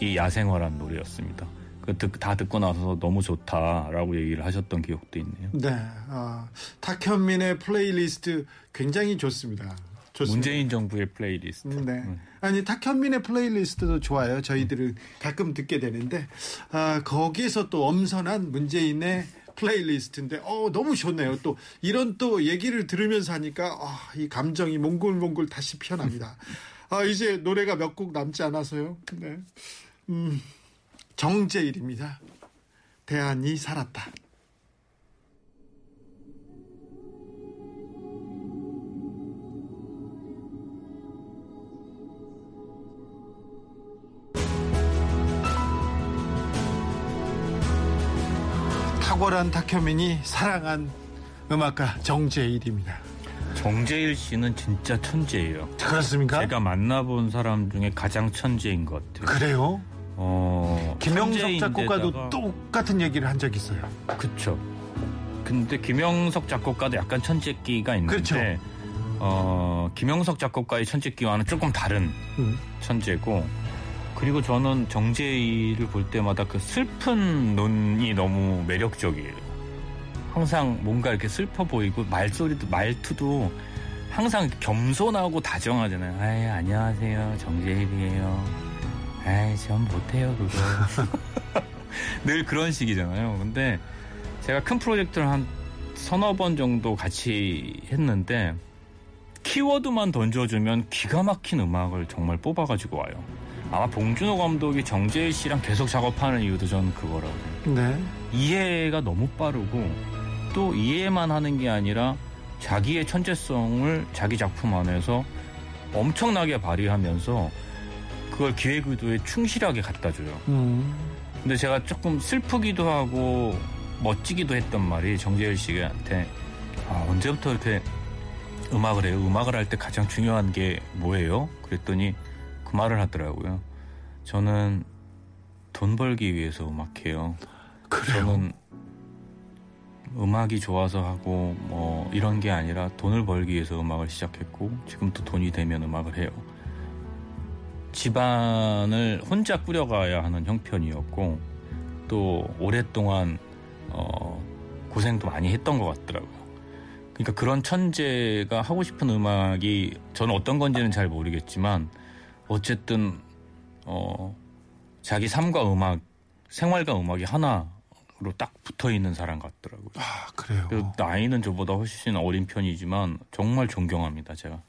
이 야생화라는 노래였습니다. 그다 듣고 나서 너무 좋다라고 얘기를 하셨던 기억도 있네요. 네, 아, 탁현민의 플레이리스트 굉장히 좋습니다. 좋습니다. 문재인 정부의 플레이리스트. 네. 아니 탁현민의 playlist도 좋아요. 저희들은 가끔 듣게 되는데 아, 거기에서 또 엄선한 문재인의 playlist인데 어 너무 좋네요. 또 이런 또 얘기를 들으면서 하니까 아, 이 감정이 몽글몽글 다시 피어납니다. 아 이제 노래가 몇 곡 남지 않아서요. 네. 음, 정재일입니다. 대안이 살았다. 탁월한 탁현민이 사랑한 음악가 정재일입니다. 정재일 씨는 진짜 천재예요. 그렇습니까? 제가 만나본 사람 중에 가장 천재인 것 같아요. 그래요? 어, 김영석 작곡가도 똑같은 얘기를 한 적이 있어요. 그쵸. 근데 김영석 작곡가도 약간 천재기가 있는데 그렇죠. 어, 김영석 작곡가의 천재기와는 조금 다른 음. 천재고 그리고 저는 정재희를 볼 때마다 그 슬픈 눈이 너무 매력적이에요. 항상 뭔가 이렇게 슬퍼 보이고 말소리도 말투도 항상 겸손하고 다정하잖아요. 아이 안녕하세요 정재희이에요. 아이 전 못해요 그거. 늘 그런 식이잖아요. 근데 제가 큰 프로젝트를 한 서너 번 정도 같이 했는데 키워드만 던져주면 기가 막힌 음악을 정말 뽑아가지고 와요. 아마 봉준호 감독이 정재일 씨랑 계속 작업하는 이유도 저는 그거라고. 네. 이해가 너무 빠르고 또 이해만 하는 게 아니라 자기의 천재성을 자기 작품 안에서 엄청나게 발휘하면서 그걸 기획 의도에 충실하게 갖다 줘요. 음. 근데 제가 조금 슬프기도 하고 멋지기도 했던 말이 정재일 씨한테 아, 언제부터 이렇게 음악을 해요? 음악을 할 때 가장 중요한 게 뭐예요? 그랬더니 그 말을 하더라고요. 저는 돈 벌기 위해서 음악해요. 그래요. 저는 음악이 좋아서 하고 뭐 이런 게 아니라 돈을 벌기 위해서 음악을 시작했고 지금도 돈이 되면 음악을 해요. 집안을 혼자 꾸려가야 하는 형편이었고 또 오랫동안 어, 고생도 많이 했던 것 같더라고요. 그러니까 그런 천재가 하고 싶은 음악이 저는 어떤 건지는 잘 모르겠지만 어쨌든 어, 자기 삶과 음악, 생활과 음악이 하나로 딱 붙어 있는 사람 같더라고요. 아, 그래요. 나이는 저보다 훨씬 어린 편이지만 정말 존경합니다, 제가.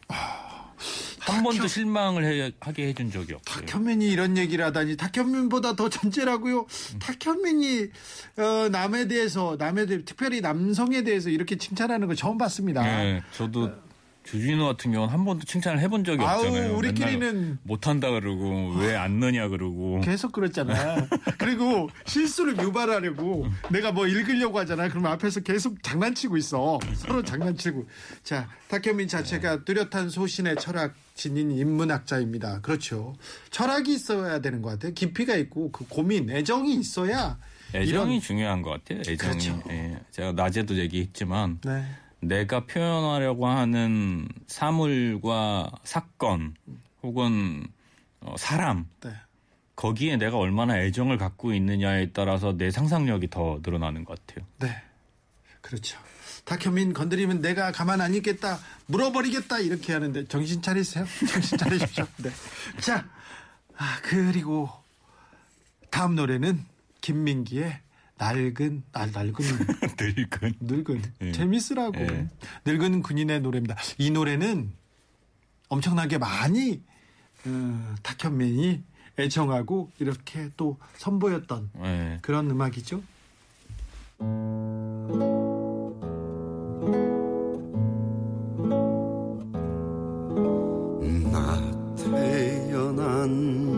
한 번도 실망을 해- 하게 해준 적이 없어요. 탁현민이 이런 얘기를 하다니 탁현민보다 더 천재라고요. 탁현민이 어, 남에 대해서 남에 대해 특별히 남성에 대해서 이렇게 칭찬하는 거 처음 봤습니다. 네, 저도 주진우 같은 경우는 한 번도 칭찬을 해본 적이 아우 없잖아요. 우리끼리는 못한다 그러고 왜 안 넣냐 그러고 계속 그랬잖아. 그리고 실수를 유발하려고 내가 뭐 읽으려고 하잖아. 그러면 앞에서 계속 장난치고 있어. 서로 장난치고. 자, 탁현민 자체가 뚜렷한 소신의 철학 지닌 인문학자입니다. 그렇죠. 철학이 있어야 되는 것 같아요. 깊이가 있고 그 고민, 애정이 있어야 애정이 이런- 중요한 것 같아요. 애정이. 그렇죠. 예, 제가 낮에도 얘기했지만 네. 내가 표현하려고 하는 사물과 사건 혹은 어, 사람 네. 거기에 내가 얼마나 애정을 갖고 있느냐에 따라서 내 상상력이 더 늘어나는 것 같아요. 네. 그렇죠. 탁현민 건드리면 내가 가만 안 있겠다. 물어버리겠다. 이렇게 하는데 정신 차리세요. 정신 차리십시오. 네. 자, 아, 그리고 다음 노래는 김민기의 낡은, 아, 낡은, 늙은. 늙은. 예. 재밌으라고. 예. 늙은 군인의 노래입니다. 이 노래는 엄청나게 많이 어, 탁현민이 애정하고 이렇게 또 선보였던 예. 그런 음악이죠. 나 태어난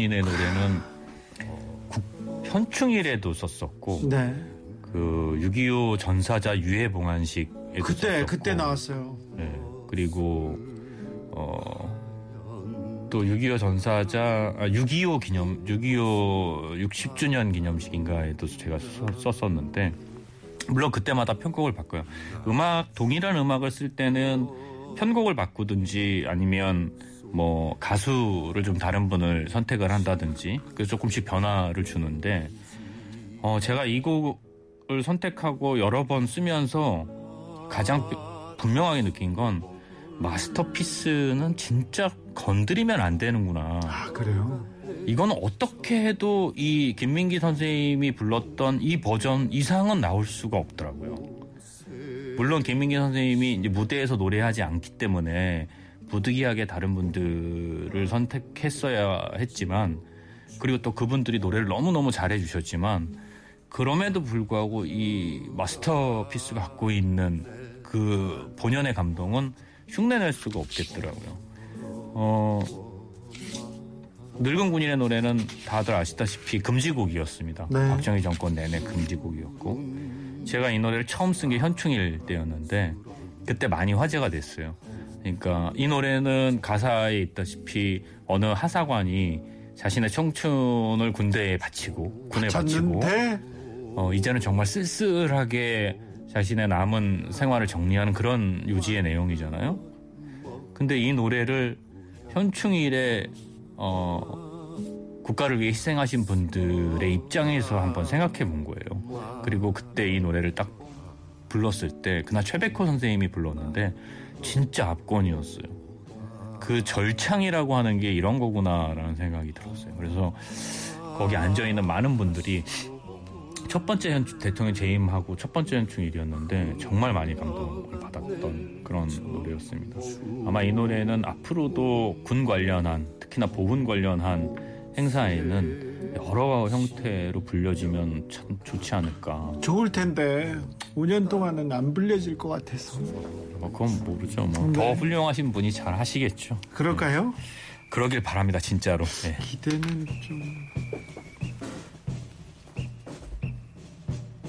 군인의 노래는 국- 현충일에도 썼었고 네. 그6.25 전사자 유해 봉안식에도 그때 썼었고, 그때 나왔어요. 예. 그리고 어, 또 6.25 전사자 아, 6.25 기념 6.25 60주년 기념식인가에도 제가 써- 썼었는데 물론 그때마다 편곡을 바꿔요. 음악 동일한 음악을 쓸 때는 편곡을 바꾸든지 아니면 뭐 가수를 좀 다른 분을 선택을 한다든지 그래서 조금씩 변화를 주는데 어 제가 이 곡을 선택하고 여러 번 쓰면서 가장 분명하게 느낀 건 마스터피스는 진짜 건드리면 안 되는구나. 아 그래요. 이거는 어떻게 해도 이 김민기 선생님이 불렀던 이 버전 이상은 나올 수가 없더라고요. 물론 김민기 선생님이 이제 무대에서 노래하지 않기 때문에 부득이하게 다른 분들을 선택했어야 했지만 그리고 또 그분들이 노래를 너무너무 잘해 주셨지만 그럼에도 불구하고 이 마스터피스가 갖고 있는 그 본연의 감동은 흉내낼 수가 없겠더라고요. 어, 늙은 군인의 노래는 다들 아시다시피 금지곡이었습니다. 네. 박정희 정권 내내 금지곡이었고 제가 이 노래를 처음 쓴 게 현충일 때였는데 그때 많이 화제가 됐어요. 그러니까 이 노래는 가사에 있다시피 어느 하사관이 자신의 청춘을 군대에 바치고 군에 바치고 어, 이제는 정말 쓸쓸하게 자신의 남은 생활을 정리하는 그런 요지의 내용이잖아요. 근데 이 노래를 현충일에 어, 국가를 위해 희생하신 분들의 입장에서 한번 생각해 본 거예요. 그리고 그때 이 노래를 딱 불렀을 때 그날 최백호 선생님이 불렀는데 진짜 압권이었어요. 그 절창이라고 하는 게 이런 거구나라는 생각이 들었어요. 그래서 거기 앉아 있는 많은 분들이 첫 번째 현, 대통령 재임하고 첫 번째 현충일이었는데 정말 많이 감동을 받았던 그런 노래였습니다. 아마 이 노래는 앞으로도 군 관련한 특히나 보훈 관련한 행사에는 여러 형태로 불려지면 참 좋지 않을까. 좋을 텐데 5년 동안은 안 불려질 것 같아서 뭐 그건 모르죠. 뭐 네. 더 훌륭하신 분이 잘 하시겠죠. 그럴까요? 그러길 바랍니다, 진짜로. 네. 기대는 좀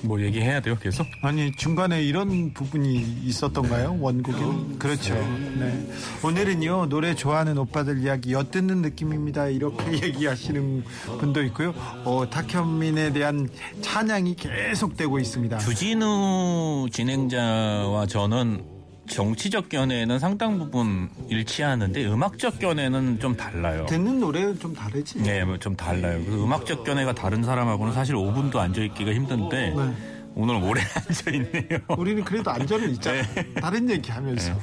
뭐 얘기해야 돼요, 계속? 아니 중간에 이런 부분이 있었던가요? 원곡에 그렇죠. 네. 오늘은요 노래 좋아하는 오빠들 이야기 엿듣는 느낌입니다. 이렇게 얘기하시는 분도 있고요. 어, 탁현민에 대한 찬양이 계속되고 있습니다. 주진우 진행자와 저는 정치적 견해는 상당 부분 일치하는데 음악적 견해는 좀 달라요. 듣는 노래는 좀 다르지. 네, 뭐좀 달라요. 그 음악적 견해가 다른 사람하고는 사실 5분도 앉아 있기가 힘든데 네. 오늘 오래 앉아 있네요. 우리는 그래도 안전은 있잖아. 다른 얘기하면서.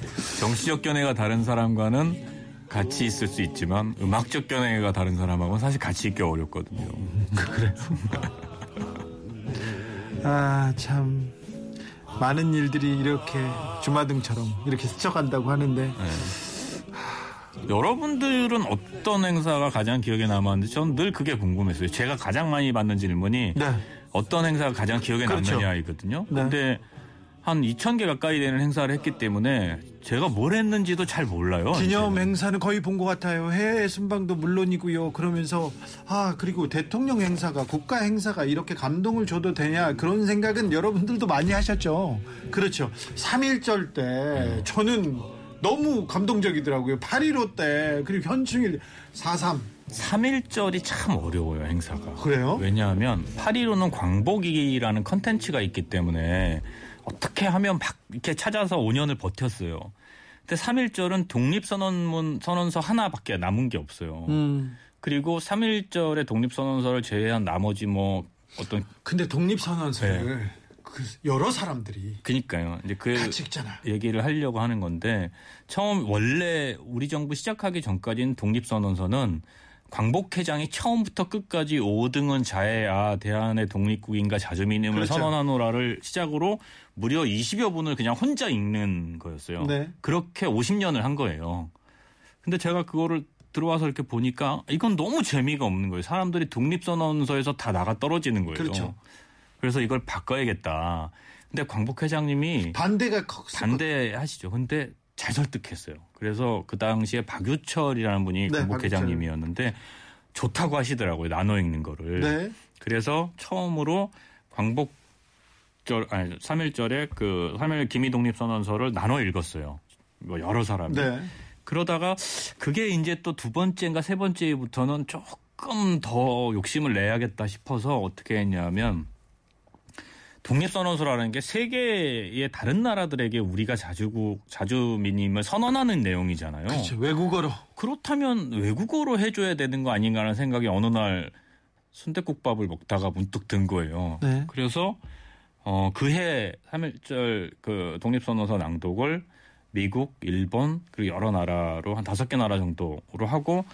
정치적 견해가 다른 사람과는 같이 있을 수 있지만 음악적 견해가 다른 사람하고는 사실 같이 있기 어렵거든요. 아참 많은 일들이 이렇게 주마등처럼 이렇게 스쳐간다고 하는데 여러분들은 어떤 행사가 가장 기억에 남았는지 저는 늘 그게 궁금했어요. 제가 가장 많이 받는 질문이 네. 어떤 행사가 가장 기억에 그렇죠. 남느냐이거든요. 네. 근데 한 2,000개 가까이 되는 행사를 했기 때문에 제가 뭘 했는지도 잘 몰라요. 기념 이제는. 행사는 거의 본 것 같아요. 해외 순방도 물론이고요. 그러면서 아 그리고 대통령 행사가 국가 행사가 이렇게 감동을 줘도 되냐 그런 생각은 여러분들도 많이 하셨죠. 그렇죠. 3.1절 때 저는 너무 감동적이더라고요. 8.15 때 그리고 현충일 4.3 3.1절이 참 어려워요, 행사가. 그래요? 왜냐하면 8.15는 광복이라는 컨텐츠가 있기 때문에 어떻게 하면 막 이렇게 찾아서 5년을 버텼어요. 근데 3.1절은 독립선언문, 선언서 하나밖에 남은 게 없어요. 음. 그리고 3.1절의 독립선언서를 제외한 나머지 뭐 어떤, 근데 독립선언서를 그 여러 사람들이 그니까요. 이제 그 같이 읽잖아. 얘기를 하려고 하는 건데 처음 원래 우리 정부 시작하기 전까지는 독립선언서는 광복 회장이 처음부터 끝까지 5등은 자해아 대한의 독립국인과 자주민임을 그렇죠. 선언하노라를 시작으로 무려 20여 분을 그냥 혼자 읽는 거였어요. 네. 그렇게 50년을 한 거예요. 근데 제가 그거를 들어와서 이렇게 보니까 이건 너무 재미가 없는 거예요. 사람들이 독립선언서에서 다 나가 떨어지는 거예요. 그렇죠. 그래서 이걸 바꿔야겠다. 근데 광복 회장님이 반대가 컸을 반대하시죠. 근데 잘 설득했어요. 그래서 그 당시에 박유철이라는 분이 네, 광복회장님이었는데 좋다고 하시더라고요. 나눠 읽는 거를. 네. 그래서 처음으로 광복절 아니 3.1절에 그3.1 기미 독립 선언서를 나눠 읽었어요. 뭐 여러 사람이. 네. 그러다가 그게 이제 또 두 번째인가 세 번째부터는 조금 더 욕심을 내야겠다 싶어서 어떻게 했냐면 독립선언서라는 게 세계의 다른 나라들에게 우리가 자주국 자주민임을 선언하는 내용이잖아요. 그렇죠. 외국어로. 그렇다면 외국어로 해줘야 되는 거 아닌가라는 생각이 어느 날 순대국밥을 먹다가 문득 든 거예요. 네. 그래서 어, 그해 3.1절 그 독립선언서 낭독을 미국, 일본 그리고 여러 나라로 한 다섯 개 나라 정도로 하고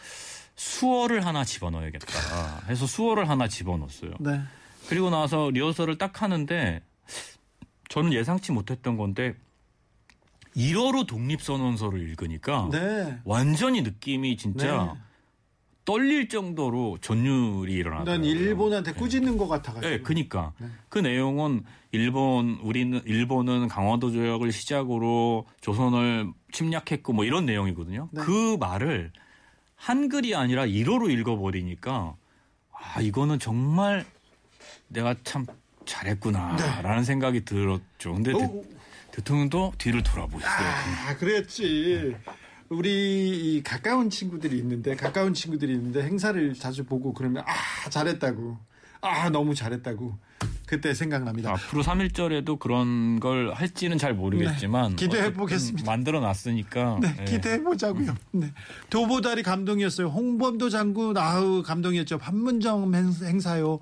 수어를 하나 집어넣어야겠다 해서 수어를 하나 집어넣었어요. 네. 그리고 나서 리허설을 딱 하는데 저는 예상치 못했던 건데 1어로 독립선언서를 읽으니까 네. 완전히 느낌이 진짜 네. 떨릴 정도로 전율이 일어나더라고요. 난 일본한테 꾸짖는 것 같아가지고. 네, 그니까 그 내용은 일본 우리는 일본은 강화도 조약을 시작으로 조선을 침략했고 뭐 이런 내용이거든요. 네. 그 말을 한글이 아니라 1어로 읽어버리니까 아 이거는 정말 내가 참 잘했구나라는 생각이 들었죠. 근데 대, 어, 대통령도 뒤를 돌아보셨어요. 아, 그랬지. 우리 이 가까운 친구들이 있는데 가까운 친구들이 있는데 행사를 자주 보고 그러면 아 잘했다고 아 너무 잘했다고 그때 생각납니다. 앞으로 3.1절에도 그런 걸 할지는 잘 모르겠지만 네, 기대해 보겠습니다. 만들어 놨으니까 네, 예. 기대해 보자고요. 네. 도보다리 감동이었어요. 홍범도 장군 아우 감동이었죠. 판문점 행- 행사요.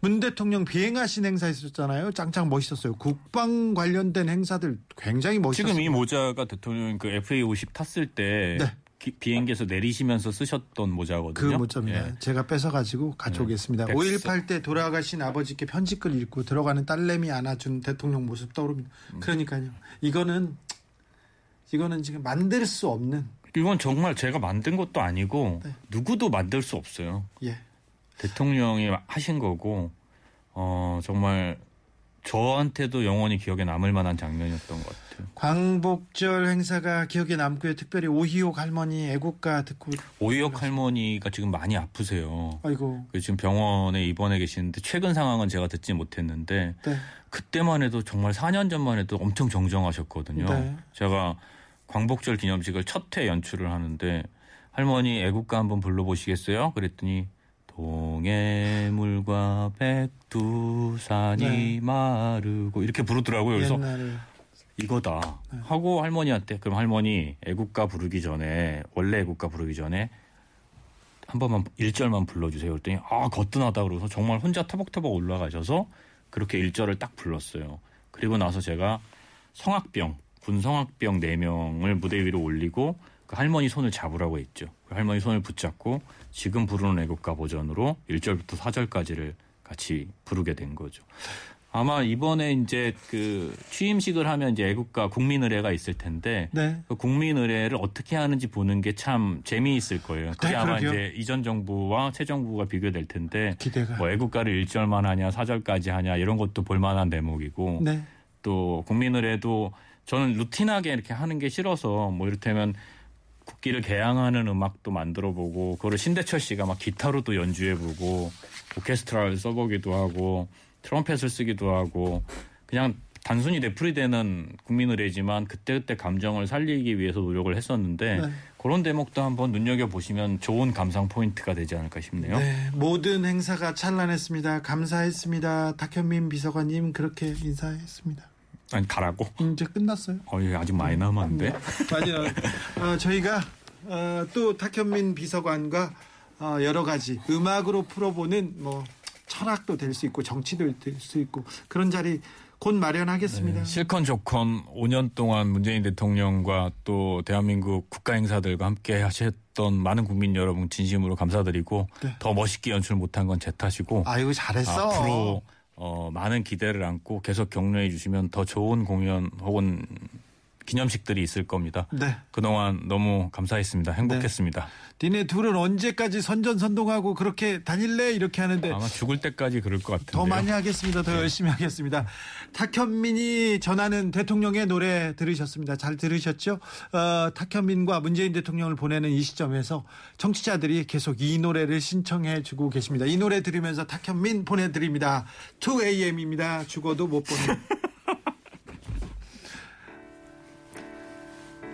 문 대통령 비행하신 행사 있었잖아요. 짱짱 멋있었어요. 국방 관련된 행사들 굉장히 멋있었어요. 지금 이 모자가 대통령 그 FA50 탔을 때 네. 기- 비행기에서 내리시면서 쓰셨던 그 모자거든요. 모자입니다. 예. 제가 뺏어가지고 가져오겠습니다. 네. 5.18 때 돌아가신 아버지께 편지글 읽고 들어가는 딸내미 안아준 대통령 모습 떠오릅니다. 음. 그러니까요. 이거는 이거는 지금 만들 수 없는 이건 정말 제가 만든 것도 아니고 네. 누구도 만들 수 없어요. 예. 대통령이 하신 거고 어 정말 저한테도 영원히 기억에 남을 만한 장면이었던 것 같아요. 광복절 행사가 기억에 남고요. 특별히 오희옥 할머니 애국가 듣고 오희혁 할머니가 지금 많이 아프세요. 아이고 그 지금 병원에 입원해 계시는데 최근 상황은 제가 듣지 못했는데 네. 그때만 해도 정말 4년 전만 해도 엄청 정정하셨거든요. 네. 제가 광복절 기념식을 첫 회 연출을 하는데 할머니 애국가 한번 불러보시겠어요? 그랬더니 동해물과 백두산이 네. 마르고 이렇게 부르더라고요. 그래서 옛날에 이거다 네. 하고 할머니한테 그럼 할머니 애국가 부르기 전에 원래 애국가 부르기 전에 한 번만 1절만 불러주세요. 그랬더니 아 거뜬하다 그러서 정말 혼자 터벅터벅 올라가셔서 그렇게 1절을 딱 불렀어요. 그리고 나서 제가 성악병 군성악병 4명을 무대 위로 올리고 그 할머니 손을 잡으라고 했죠. 그 할머니 손을 붙잡고 지금 부르는 애국가 버전으로 1절부터 4절까지를 같이 부르게 된 거죠. 아마 이번에 이제 그 취임식을 하면 이제 애국가 국민의례가 있을 텐데 네. 그 국민의례를 어떻게 하는지 보는 게 참 재미있을 거예요. 그게 네, 아마 그러게요. 이제 이전 정부와 새 정부가 비교될 텐데 기대가 뭐 애국가를 1절만 하냐 4절까지 하냐 이런 것도 볼 만한 대목이고 네. 또 국민의례도 저는 루틴하게 이렇게 하는 게 싫어서 뭐 이를테면 국기를 개항하는 음악도 만들어 보고 그거를 신대철 씨가 막 기타로도 연주해 보고 오케스트라를 써보기도 하고 트럼펫을 쓰기도 하고 그냥 단순히 되풀이되는 국민의례지만 그때그때 감정을 살리기 위해서 노력을 했었는데 네. 그런 대목도 한번 눈여겨 보시면 좋은 감상 포인트가 되지 않을까 싶네요. 네, 모든 행사가 찬란했습니다. 감사했습니다. 탁현민 비서관님 그렇게 인사했습니다. 아니 가라고? 이제 끝났어요. 어이 아직 많이 남았는데. 맞아요. 어, 저희가 어, 또 탁현민 비서관과 어, 여러 가지 음악으로 풀어보는 뭐 철학도 될 수 있고 정치도 될 수 있고 그런 자리 곧 마련하겠습니다. 실컷 좋건 5년 동안 문재인 대통령과 또 대한민국 국가 행사들과 함께 하셨던 많은 국민 여러분 진심으로 감사드리고 네. 더 멋있게 연출 못한 건 제 탓이고 아이고 잘했어. 앞으로 어, 많은 기대를 안고 계속 격려해 주시면 더 좋은 공연 혹은 기념식들이 있을 겁니다. 네. 그동안 너무 감사했습니다. 행복했습니다. 니네 둘은 언제까지 선전선동하고 그렇게 다닐래 이렇게 하는데 아마 죽을 때까지 그럴 것 같은데요. 더 많이 하겠습니다. 더 열심히 하겠습니다. 탁현민이 전하는 대통령의 노래 들으셨습니다. 잘 들으셨죠? 어, 탁현민과 문재인 대통령을 보내는 이 시점에서 청취자들이 계속 이 노래를 신청해 주고 계십니다. 이 노래 들으면서 탁현민 보내드립니다. 2AM입니다. 죽어도 못 보내.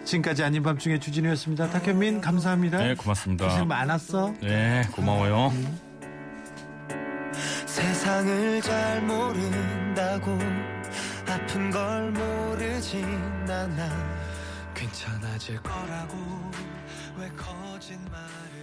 지금까지 아닌 밤중에 주진우였습니다. 탁현민 감사합니다. 네, 고맙습니다. 고생 많았어. 네, 고마워요. 세상을 잘 모른다고 아픈 걸 모르진 않아 괜찮아질 거라고 왜 거짓말을